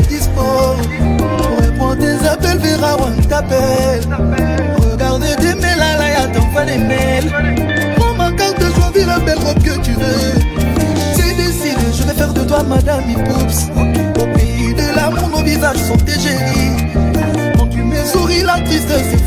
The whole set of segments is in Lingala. est Pour répondre tes appels, où on t'appelle Regarde tes mails, à la voit des mails Prends ma carte, choisis la belle robe que tu veux C'est décidé, je vais faire de toi Madame Ipoops Au pays de l'amour, nos visages sont égéries Quand tu me souris, la tristesse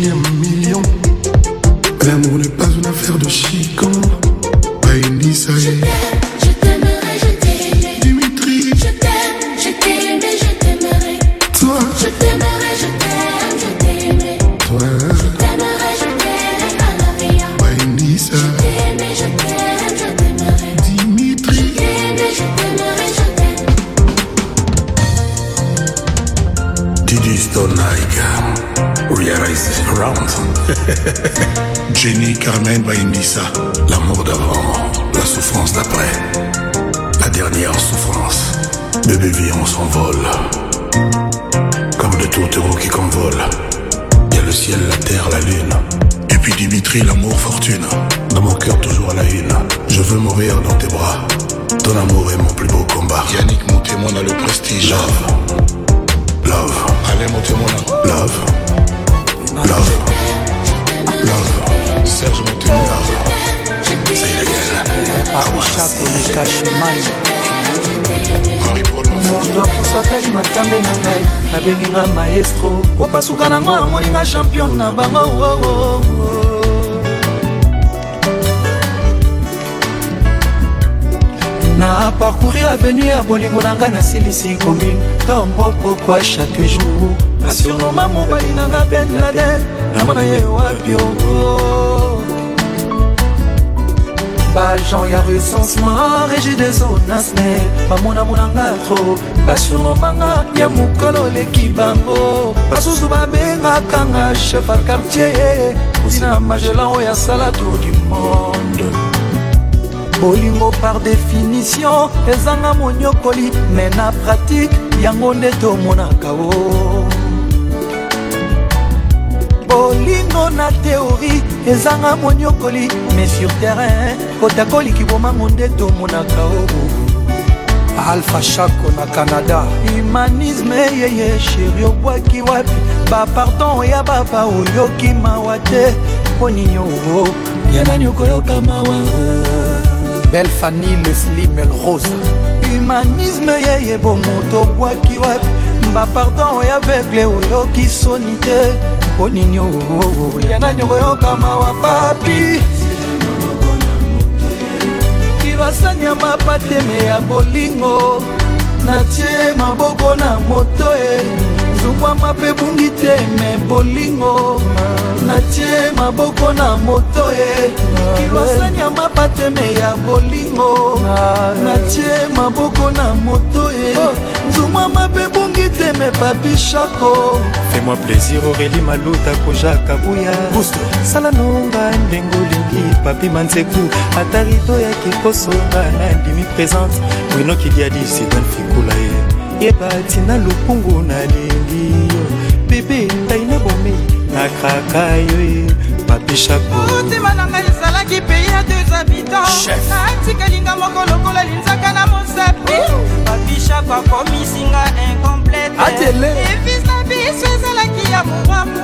million, millón dans mon cœur toujours à la une. Je veux mourir dans tes bras, ton amour est mon plus beau combat. Yannick, mon témoin a le prestige. Love, love. Allez, mon témoin Love, love, love. Serge, ah, mon témoin. Love. C'est illégal. Ah ouais. marie maestro kopasuka nango amoninga champion na bango oh, oh, oh, na parcourir avenu ya bolingo na ngai nasilisi commune tombo pokwa chaque jour nasionoma mobali na nga ben laden namona ye wapi ongo bagen ya recensement régi des onasne bamonamonanga tro basurnomanga ya mokolo oleki bango basusu babengakanga chef a quartier ozina magelan oyo asala tour du monde bolingo par définition ezanga monyokoli me na pratike yango nde tomonaka o bolingo na teori ezanga monyokoli me sur terrain kotakoliki bomango nde tomonaka o alpha shako na canada humanisme yeye sheri obwaki wapi bapardon ya baba oyoki mawa te mpo nini oo yanani okoyoka mawa belle fanny lesli melrose humanisme yeye bomo tobwaki wapi bapardon oyo avegle oyoki soni te mpo nini ya nani okoyokama wa papi kibasani ya mapateme ya bolingo natie maboko na moto e eh. zungwama mpe bungi te me bolingo ma. natie maboko na moto ye kilwasani ya mapateme ya bolingo natie maboko na moto ye nzumwa mabe bungi teme papi shako fais-moi plaisir aurélie maluta kojaka buya sala nonga ndenge olingi papi manzeku ata rido yaki kosonga na ndimi présente winokidiadi sidan fikula ye yeba tina lokungu nalingi basakraka ye mapishamotema na ngai ezalaki pei ya deux habitants atikalinga moko lokola linzaka na mosapi babishako akomisinga incompleteevisa biso ezalaki ya momamu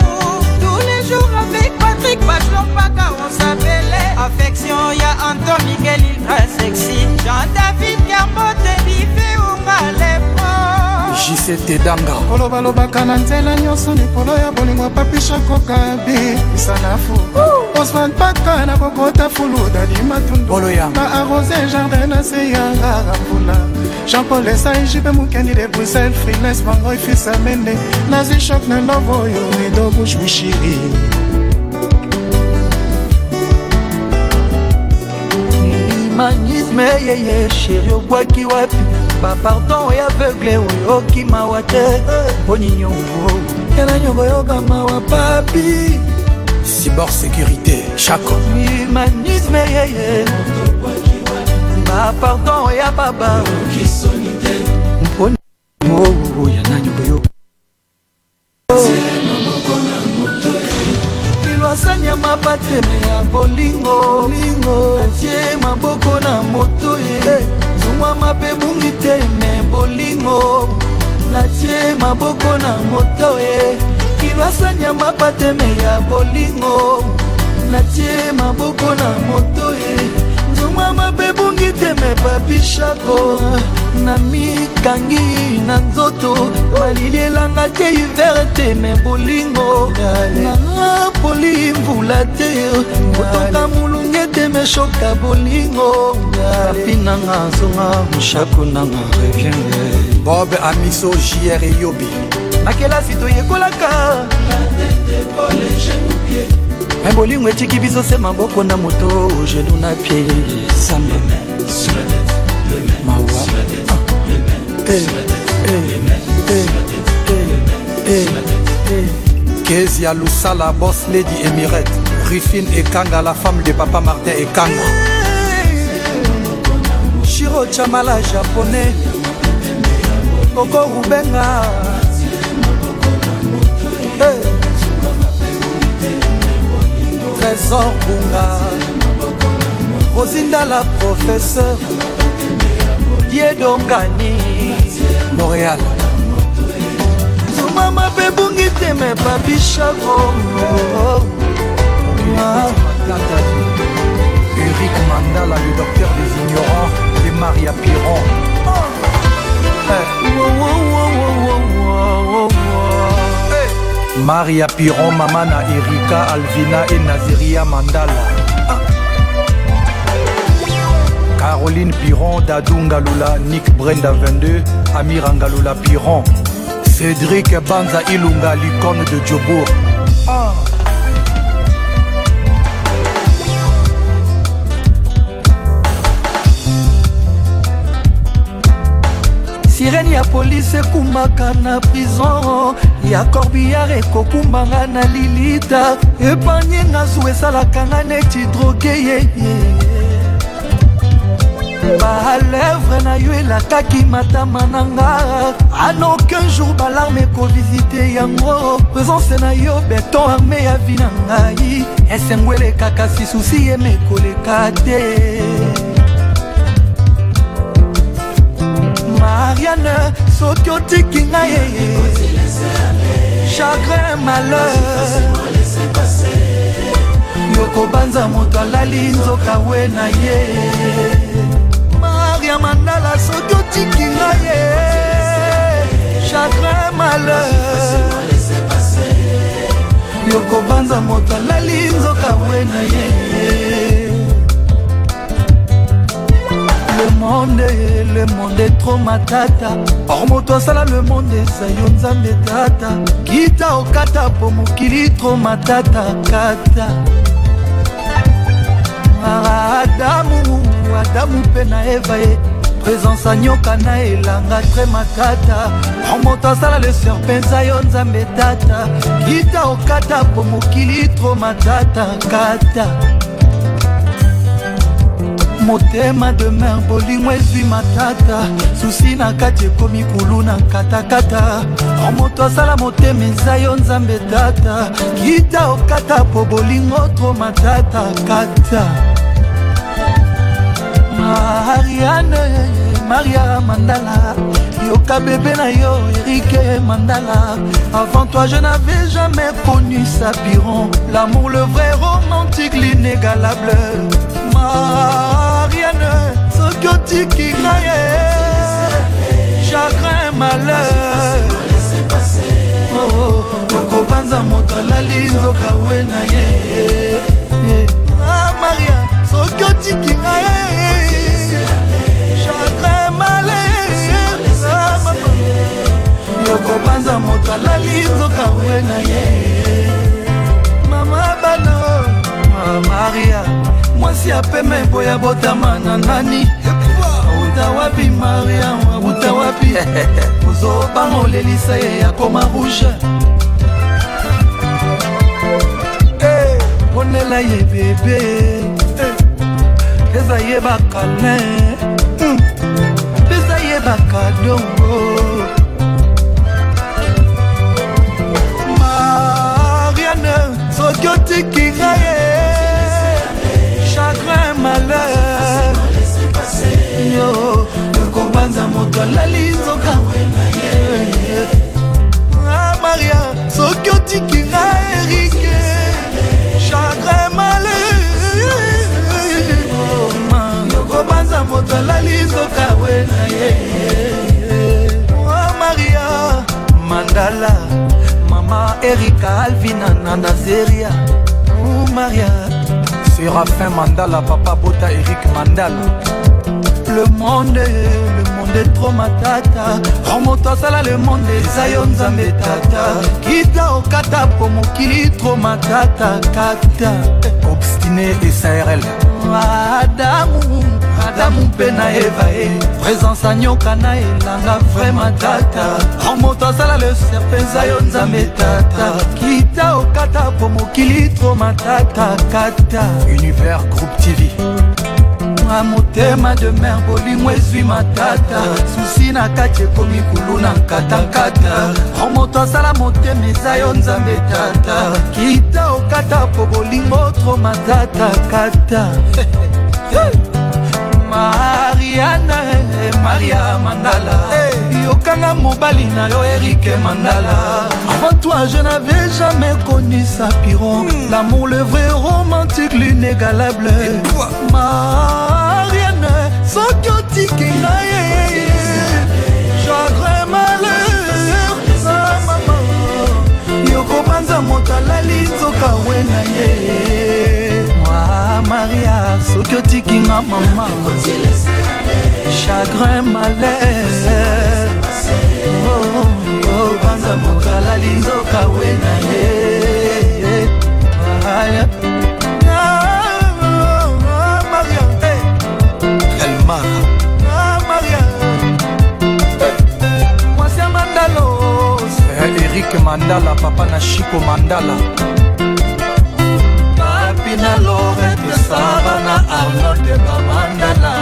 tous les jours avec patrik baslompaka on sapele affection ya anton miguel iltrasexi jean david kambote bife ongale sete danga kolo balobaka na nzela nyonso likolo ya bolingo papisha kokabi misanafu osman paka na kokota fulu dadimatundoloya na arose jardin na se yanga rambula jean-paul esaijibe mokendi de bruxelles frines mangoi fisa mende nazwi shok na love oyo edo bush wishiri magnisme yeye sheri obwaki wapi bapardon oyo aveugle oyo okimawa te mponi nyongo yana nyongo yoka mawa papi cibor sécurité chaco humanisme yeye bapardon oyo baba mponi nyongo yana nyongo yoka basani ya mabateme ya bolingo atie maboko na moto ye mongwama mpe bungi te me bolingo natie maboko na moto ye kilwasanya mapateme ya bolingo natie maboko na moto ye ndongwa mabebungi teme papishako na mikangi na nzoto malili elanga te hiver teme bolingo na poli mvula te kotoka molunge teme shoka bolingo papi nanga zonga moshaku nanga revienge bob amiso jr eyobi na kelasi toyekolaka me bolingo etiki biso se maboko na moto genu na pie sambe mawa eh, eh, eh, kezi ya lusala bos lady emirate rifine ekanga la femme de papa martin ekanga shiro chamala japonais okorubenga trésor bunga ozindala professeur diedongani montréal zuma mabe bungi teme babishakongo ah, Eric Mandala, le docteur des ignorants, et Maria Piron. Oh. Hey. Eh. Wow, wow, wow, maria piron mama na erika alvina e naziria mandala ah. caroline piron dadu ngalula nick brenda 22 amira ngalula piron cédric banza ilunga l'icône de diobourg ah. sirene ya polise ekumaka na prison ya corbillard ekokumbanga na lilita epanye nga zu esalaka nga neti droge yeye balevre na yo elakaki matama na nga ana aucun jour balarme ekovisite yango présence na yo beton arme ya vi na ngai esengo elekaka sisusi yeme ekoleka te mariane soki otiki ngai chagrin malheur yokobanza moto alali nzoka we na ye maria mandala soki otiki nga ye chagrin malheur yokobanza moto alali nzoka we na ye monde le monde etro matata or moto asala le monde eza yo nzambe tata kita okata po mokili tro matata kata ah, adamu adamu mpe na eva ye présence anyoka na elanga tre makata or moto asala leser mpe eza yo nzambe tata kita okata po mokili tro matata kata motema demer bolingo ezwi matata susi na kati ekomi kulu na katakata o moto asala motema eza yo nzambe tata kita okata po bolingo tro matata kata mariane maria mandala yoka bebe na yo erike mandala avant toi je n'avais jamais connu sapiron l'amour le vrai romantique l'inégalable Ma... soki otiki nga ye chagrin malheur oh, oh. okopanza moto alali nzoka we na ye ah, maria soki otiki nga ye chagrin malheur ah, okopanza moto alali nzoka we na ye mama bana maria mwasi apema eboya botama na nani uta wapi mariama uta wapi ozobangolelisa ye yakoma rouge ponela eh, ye bebe eh, eza hmm, ye bakane eza ye bakadongo mariane soki otikinga ye yo kobanza moto alali nzoka ah, maria soki otiki nga erike chagrin male yokobanza moto alali nzoka we na ah, ye maria mandala mama erika alvina na nazeria oh, maria serafin mandala papa bota erik mandala le monde le monde etro matata romoto asala le monde eza yo nzambe tata kita okata po mokili tro matata kata obstine esarl adamu adamu mpe na eva e présence anyoka na elanga vraima tata romoto asala le serpe eza yo nzambe tata kita okata po mokili tro matata kata univers groupe tv na motema de mer bolingo ezwi matata susi na kati ekomi kulu na nkatankata o moto asala motema eza yo nzambe tata kita okata po bolingo tro matata kata mariana maria mandala yokanga mobali na yo erike mandala avant toi je n'avais jamais connu sa piron mm. l'amour le vrai romantique l'inégalable mariane soki otiki na ye jardin malheur na mama yokobanza moto alali nzoka we na ye maria soki otikinga mama chagrin malaire oh, oh, banza mokala linzoka we na ye ah, ah, elmar ah, mwasi ya mandalo eh, erik mandala papa na shiko mandala papi na lorete sara na arnold bamandala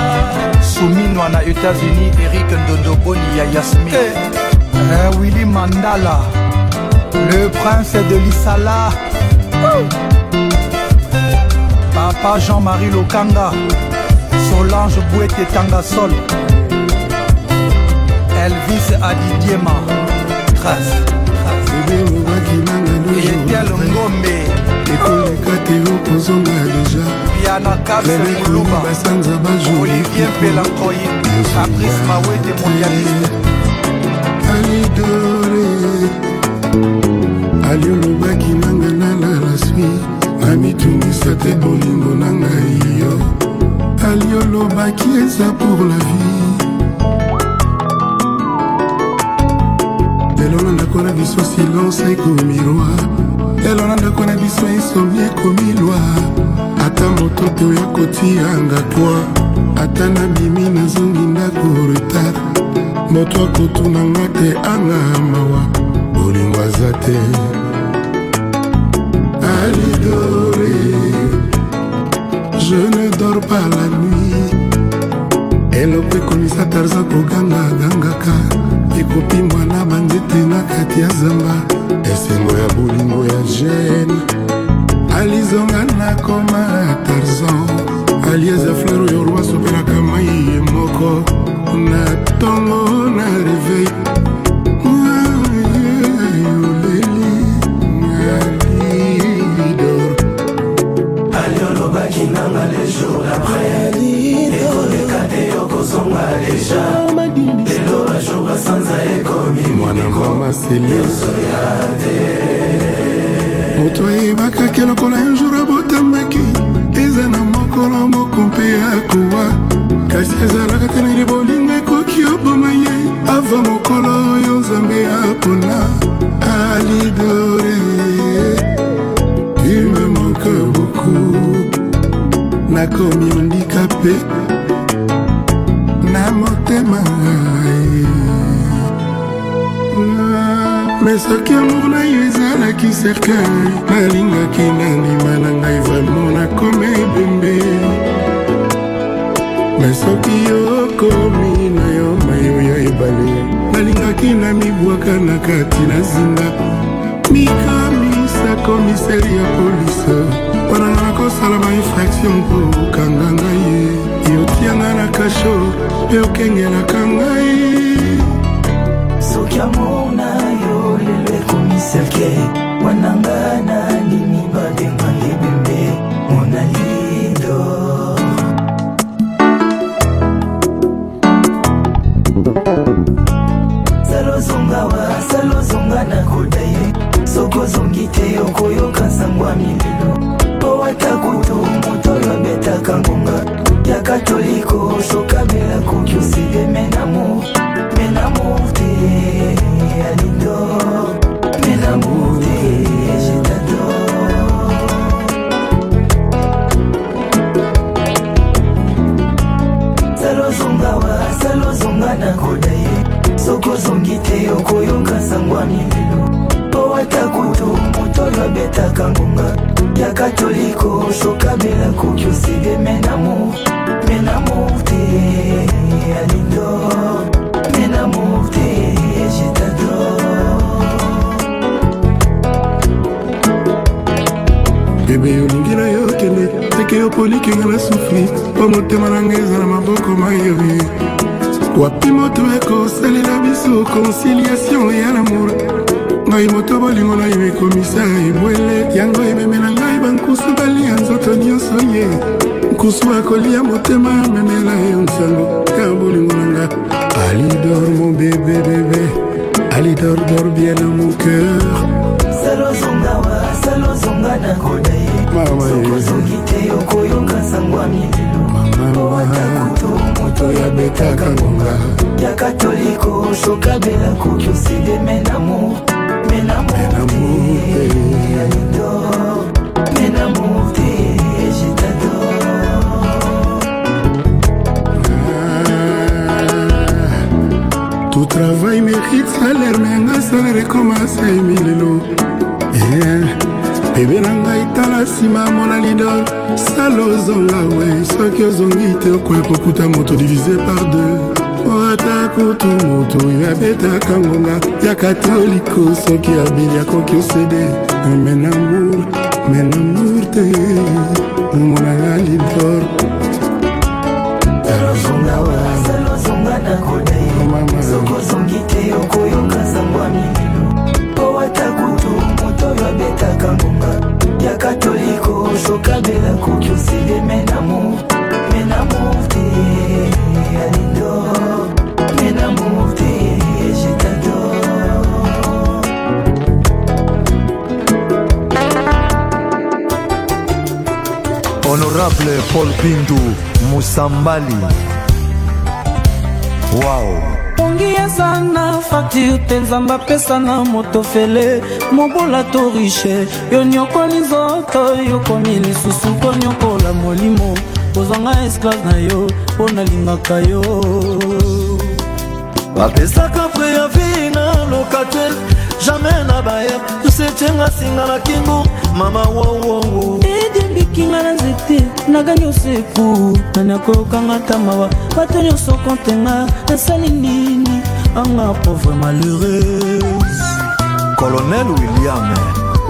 souminwa na états-unis erik ndondoboni ya yasmin hey. eh, eh willi mandala le prince de lisala oh. papa jean-marie lokanga solange bouete tangasol elvis adidiema trace etel ngombe teo kozonga deja basanza bajoolivier pelankoyi fabrice mawede mondialiste alidore aliolobaki nanga nana na swi namitungisa te bolingo na ngai yo aliolobaki eza pour la vie lelo na ndako na biso silence ekomiroi elona ndako na biso esomi A ata moto te oya kotianga toi ata nabimi nazongi ndako retard moto nga te anga mawa bolingo aza te je ne dors pas la nuit lelo mpe komisa tarza koganga-gangaka ekopimwa na banzete na kati ya zamba esengo ya bolingo ya gene alizonga nakoma tarzan alieza fleur oyo roi sopelaka mai ye moko na ntongo na reveil deja lelo bashoka sanza ekomi mwanekomasiliosoya te moto ayebakaki lokola yo jour abotamaki eza na mokolo moko mpe akowa kasi ezalaka te nali bolinga ekoki oboma ye ava mokolo oyo nzambe apona alidore ume moke boku nakomi ondika mpe me soki amour na yo ezalaki certain nalingaki nandima na ngai vraimen nakoma ebembe me soki yokomi na yo mayo ya ebale nalingaki na mibwaka na kati na zinga mikamisa komiseri ya polise mpona nga nakosala bainfraction mpo okanga ngai ye yotianga na kasho mpe okengelaka ngai soki amour na selke wanangana nini badenga yebembe monalido salozongawa salozonga na kodaye sokozongi te okoyoka sango ya mililo po ata kutu ngonga ya katoliko sokabela koki osideme namo me namour te alindo l'amour je t'adore salozonga wa salozonga nakoda ye soki ozongi te okoyoka sangwami lelo po ata kutu moto oyo abetaka ngonga ya katoliko sokabela koki osideme namour me namour te alindo bebe olingi na yo kende seke yo polikinga na sufi mpo motema na ngai eza na maboko mayoye wapi moto ekosalela biso conciliation ya lamour ngai moto bolingo na yo ekomisa ebwele yango ememela ngai bankusu balia nzoto nyonso ye nkusu akolia motema amemela yo nsango ya bolingo na nga alidor mon bebe bebe alidor dor bien na mon cœur salozonga wa salozonga na kodai sokozongi te okoyoka sango ya mililo po atakutu moto yabetaka ngonga ya katoliko sokabela koki osideme namour menamour travail mérite salaire me nga salaire ekomasa emilelo eh, bebe na ngai tala nsima mona lido sala ozonga we soki ozongi te okoyoka okuta moto divise par deux ata kutu moto oyo abetaka ngonga ya katoliko soki abeli akoki osede menamour menamour te omonanga lidor d'un coup qui oscillait mes amours, mes amours, t'es à l'idole, mes amours, t'es je t'adore. Honorable Paul Pindu Moussambali. Wow. soki eza na fakture te nzambe apesa na moto fele mobola to riche yo nyokoli nzoto yokomi lisusu konyokola molimo kozwanga esclave na yo mpo nalingaka yo bapesaka preavi na lokatel jamai na baye tusetyenga singa na kingu mama wowowo nakinga na nzete naga nyonso epu na nakoyokanga ta mawa bato nyonso kontenga nasali nini anga pauvre malheureuse colonel william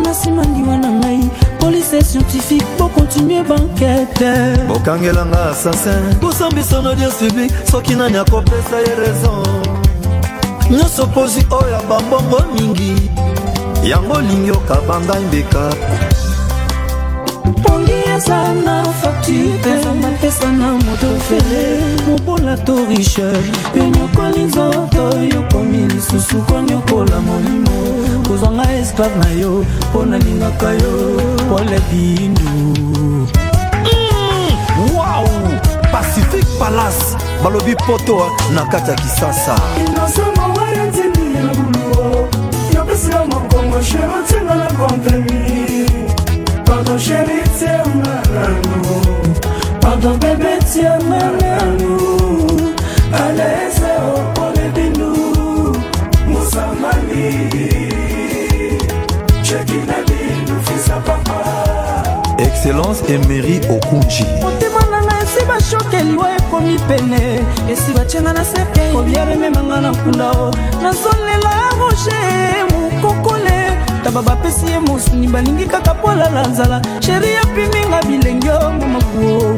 nasimangiwa na ngai polise scientifique bokontinue bankete bokangelanga assassin bosambisa na dieu subi soki nani akopesa ye raison nyonso pozi oyo ya bambongo mingi yango lingi okabanga mbeka pongi eza na faktureapesa na moto fele mobola to richeur yonyokoli nzoto yokomi lisusu konyokola molimo kozwanga esclave na yo mpo nalingaka yo pole bindu mm, wow pacifique palace balobi poto na kati ya kisasa excellence emery okunji motema nanga esi bashoke elwa ekomi pene esi batianga na se kobiar ememanga na nkunda o nazolela roge mokokole taba bapesi ye mosuni balingi kaka polala nzala sheri epiminga bilenge o momakuo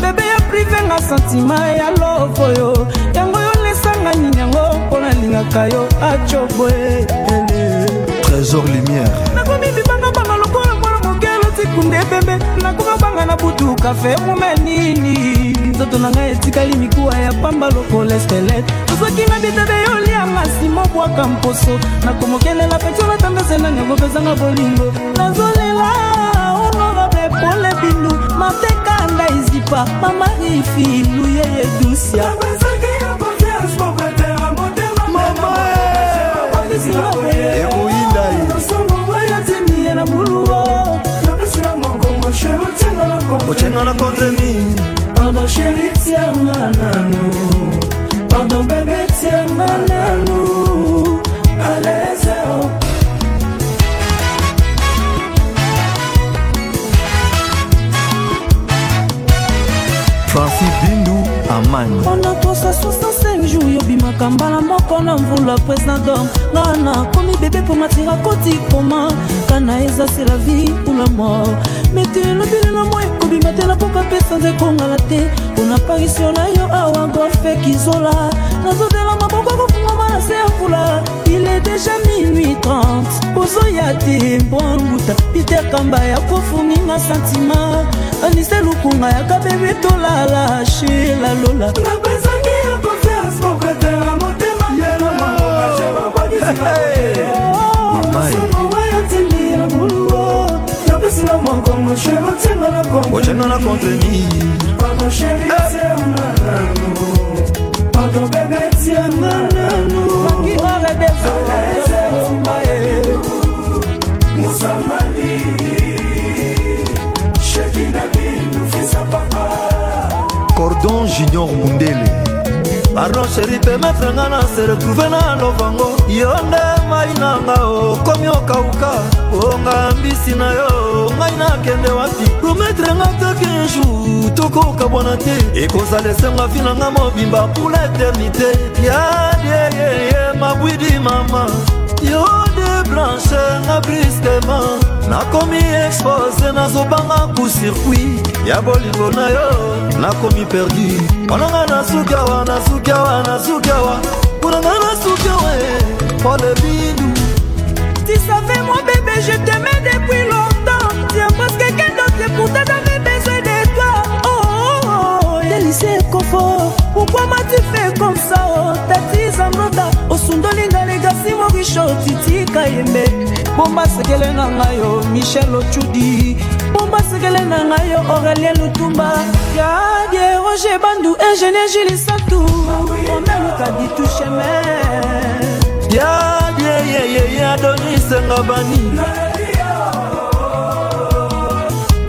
bebe ya privenga santima ya love oyo yango yo lesanga nini yango mpo nalingaka yo acoboe trésor lumière nakomi bibanga kunde pembe nakoka banga na butu kafe mume nini nzoto na ngai etikali mikuwa ya pamba lokola eskelete tozwaki na bitebe yolianga nsima obwaka mposo nakomokelela pecola tandasenani okopesanga bolingo nazolela honorable pole bindu mateka ndaizipa mamari filu yeye dusia Yeah. nga nakotemina abasheritsia mwana no le président donc nga nakomi bebe mponga tira koti koma kana eza se la vie ou la mort mete lobili na moi ekobima te na mpoka mpe sanza ekongala te mpona parisio na yo awa golfe kizola nazodela maboko akofungama na se ya vula il est déjà minuit 30 ozoya te mbonguta peter kamba ya kofunginga sentima anise lukunga yaka bebe tolala she lalola ochanona contenir Cordon Junior Mundele pardon sheri mpe metranga na se retrouve na lovango yo nde ngai nanga okomi oh, okauka onga mbisi na yo ngai nakende wapi prometrenga take jour tokoka bwana te ekozala esenga vi nanga mobimba pour l'éternité yadiyeye mabwidi mama yo de blancheur na bristema nakomi expose nazobanga ku circuit ya bolingo na yo nakomi perdu mponanga nasukawa nasukawa nasukawa mponanga nasukawa po le bindu tu savais moi bébé je t'aimais depuis longtemps tu as presque quel autre pourtant j'avais besoin de toi oh, oh, oh, délice confort pourquoi m'as-tu fait comme ça oh, tatisamroda osundolinga misho titika yembe bomba sekele na ngai yo michel ocudi bomba sekele na ngai yo aurelie lutumba yadie roger bandu ingénier julisatu omeluka ditusheme yadieyeyeye adonisenga bani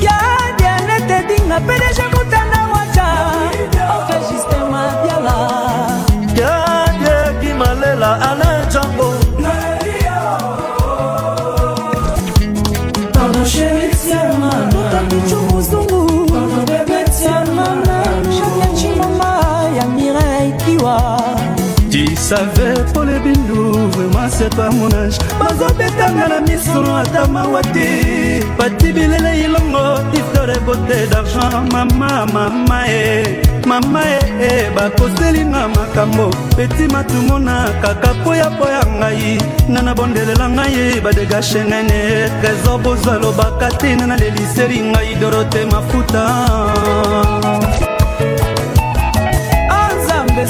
yadie netedinga pdg kutana wata ofe justin madiala yadie kimalela ale save pole bindu vraimen se pa monage bazobetanga na misolo ata mawa te pati bilele ilongo histore bote d'argent mama mama e mama e eh, e eh, bakoselinga makambo peti matumona kaka poyapoya ngai nana bondelela ngai badegashe ngene trésor bozalobaka te nana leliseri ngai dorote mafuta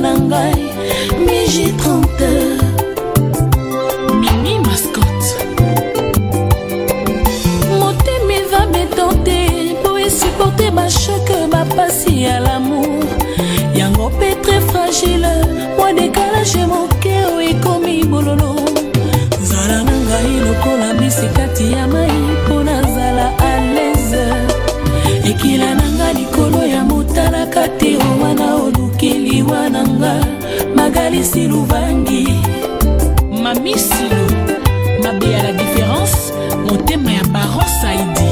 mama na ngai miji 30 mimi mascote motema eva betante po esuporte bashoke bapasi ya lamour yango mpe tre fragile mwa dekalage moke o ekomi bololo nzala na ngai lokola misikati ya mai po ekila na nga likolo ya motalaka te o wana oluki liwa na nga magalisi luvangi mamisilo mabe ya la diference motema ya baro saidi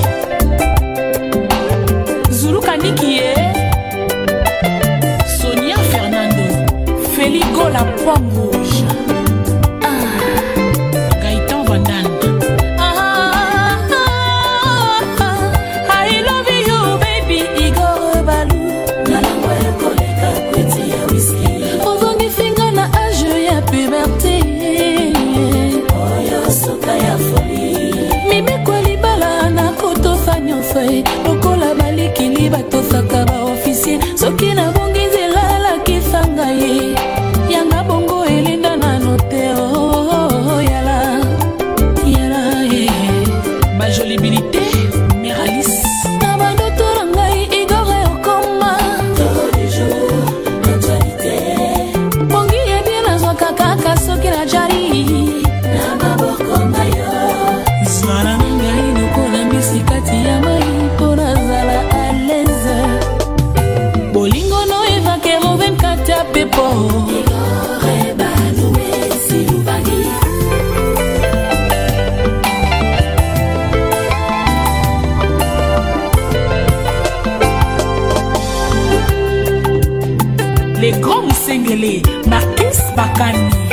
zulukaniki ye sonia fernando feligo la poango ebele markis bakani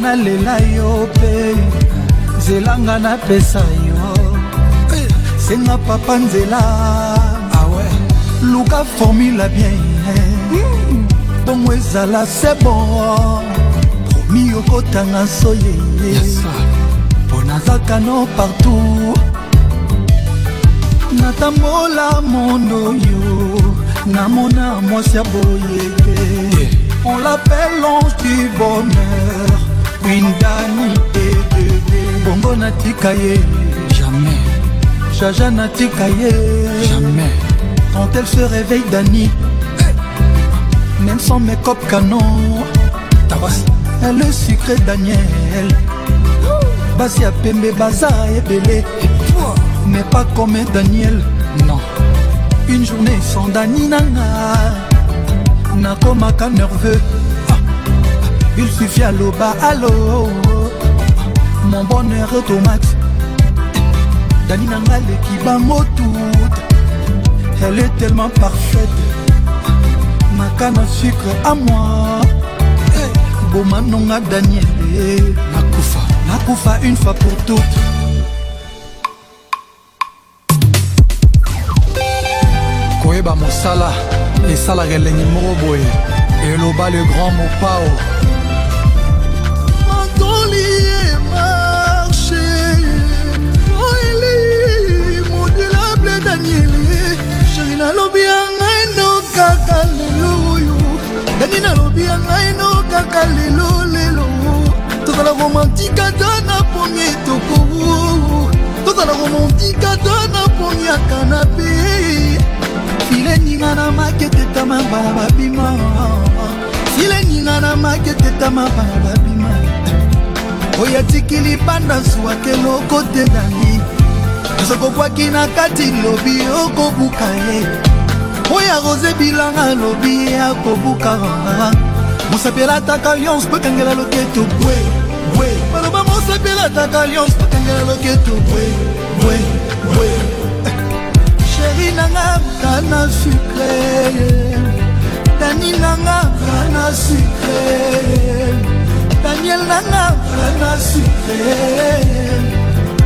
nalela yo mpe nzelanga napesa yo senga papa nzela awe ah luka formula bien bongo ezala se bon promi okotanga soyeye mpo nazaka no partout natambola mondo yo namona mwasi ya boyeke on lapel longe du bonheur jamais Jaja natika jamais Quand elle se réveille Dani Même sans mes copes canon le Elle est sucrée Daniel basia Basi à pembe baza belé, Mais pas comme Daniel Non Une journée sans Dani nana un nerveux ah. Il suffit à à l'eau mon bonheur tomate dani na nga leki bango tuta elle est tellement parfaite maka na sucre à moi boma nonga daniele nakufa nakufa une fois pour toutes koyeba mosala esalaka elengi moko boye eloba le grand mopao soki nalobi ya ngai no kaka lelo lelo tozala romantike ata na pomi etoko tozala romantike ata na pomi ya kanape file ninga na maketetama bala babima file ninga na maketetama bala babima oyo atikili banda zwwake lokotendani sokokwaki na kati lobi okobuka ye oyo rose bilanga alobi akobuka mosapela ataka lyonse bakangela loketo bwe bwe baloba mosapela ataka lyonse bakangela loketo bwe bwe bwe sheri nanga kana sucre dani nanga kana sucre daniel nanga kana sucre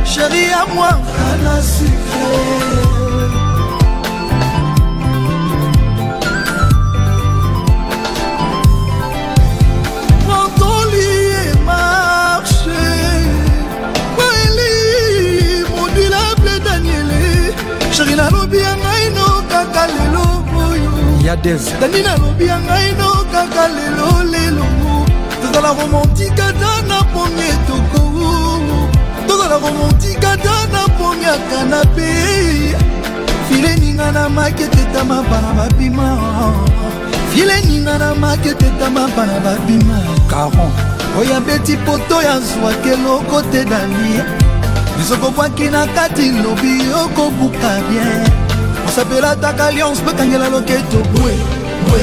sheri ya mwa kana sucre sheri nalobi ya ngai no kaka lelo oyo yadesdani nalobi ya ngai no kaka lelo lelo tozala romantika ta na pongi etoko tozala romantika ta na pongi ya kanape fileninga na maketetama bana babima fileninga na maketetama bana babima caron oyo abeti poto ya zwaka eloko te danie lisokobwaki na kati lobi okobuka bien mosapelataka alliance bakangela loketo bwe bwe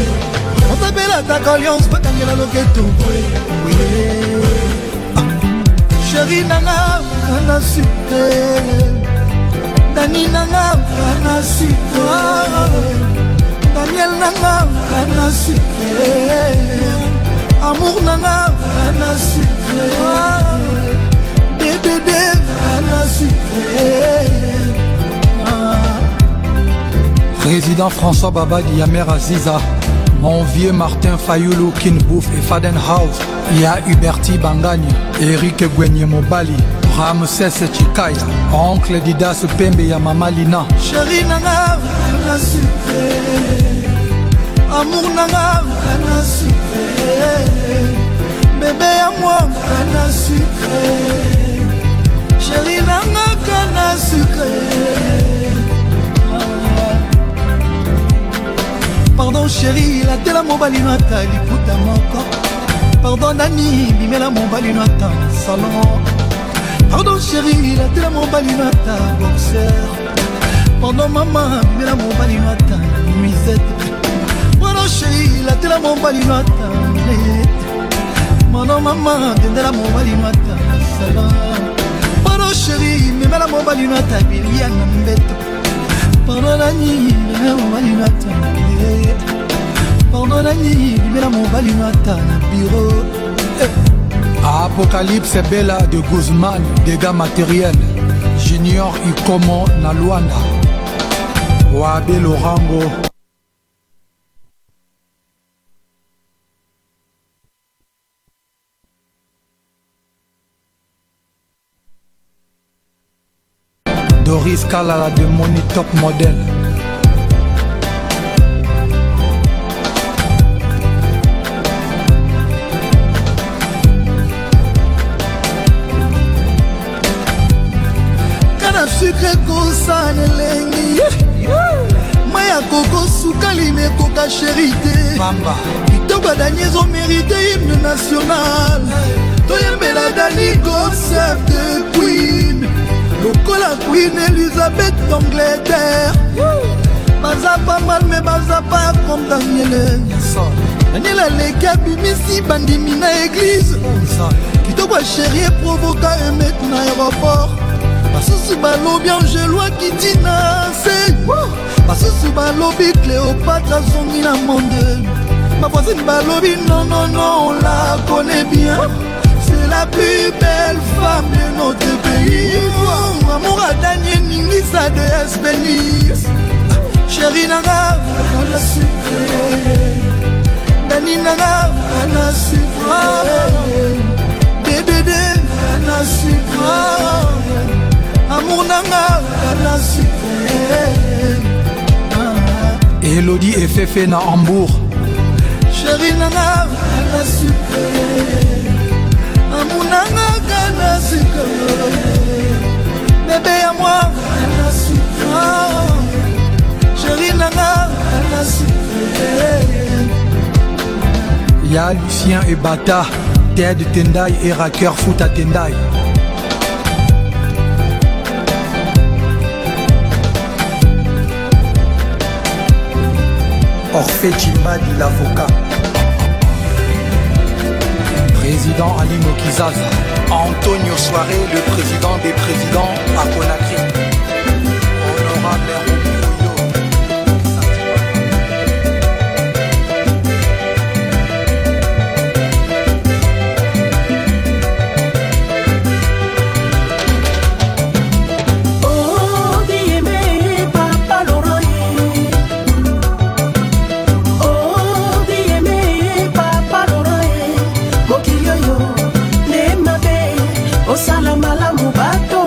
mosapelataka alliance bakangela loketo bwe bwe sheri nanga ana site dani nanga ana site daniel nanga ana site amour nanga ana site te à la suprême. Président François Babadi, Yamer Aziza, mon vieux Martin Fayoulou, Kinbouf et Fadenhouse, il y a Huberti Bangagne, Eric Gwenye Mobali, Ramsès Chikaya, oncle Didas Pembe Yamama Lina. Chérie Nanga, Nana Suprême, eh. Amour Nanga, Nana Suprême, eh. Bébé à moi, Nana Suprême. Eh. sheri nangaka na sukre pardon sheri latela mobali no ata liputa moko pardon nani bimela mobali no ata salon pardon sheri latela mobali no ata boxer pardon mama bimela mobali no ata misete pardon sheri latela mobali no ata lete mano mama tendela mobali no ata salon mela mobali no atabilia na mbeto porno nani limela mobali no ata na bie porno nani limela mobali no ata na biro eh. apocalypse bela de guzman dégâts matériel junior ikomo na lwanda wabe lorango Fabrice Kalala de Money Top Model. sucre kosana elengi mai ya koko sukali na ekoka sheri te kitoko ya dani ezomerite hymne national toyembela dani concept de queen lokola queen elizabeth d'angleterre baza pamal me baza pa comme daniele daniele aleki abimisi bandimi na eglize kitoko asheri eprovoka emet na aéroport basusu balobi angelwaki ntina se basusu balobi cléopatre azongi na monde bapoisine balobi nonono on la connaît bien la plus belle femme de notre pays oh, amour a danie ningisa de esbenis sheri nanga ana sufre dani nanga ana sufre dedede ana sufre amour nanga ana sufre elodie efefe na hambourg sheri nanga ana sufre namonangaka na sika bebe ya mwa sheri nanga ya lucien ebata ted tendai et raker futa tendai orphée chimbadi l'avocat président Ali Mokizaza, Antonio Soare, le président des présidents à Conakry. malamu bato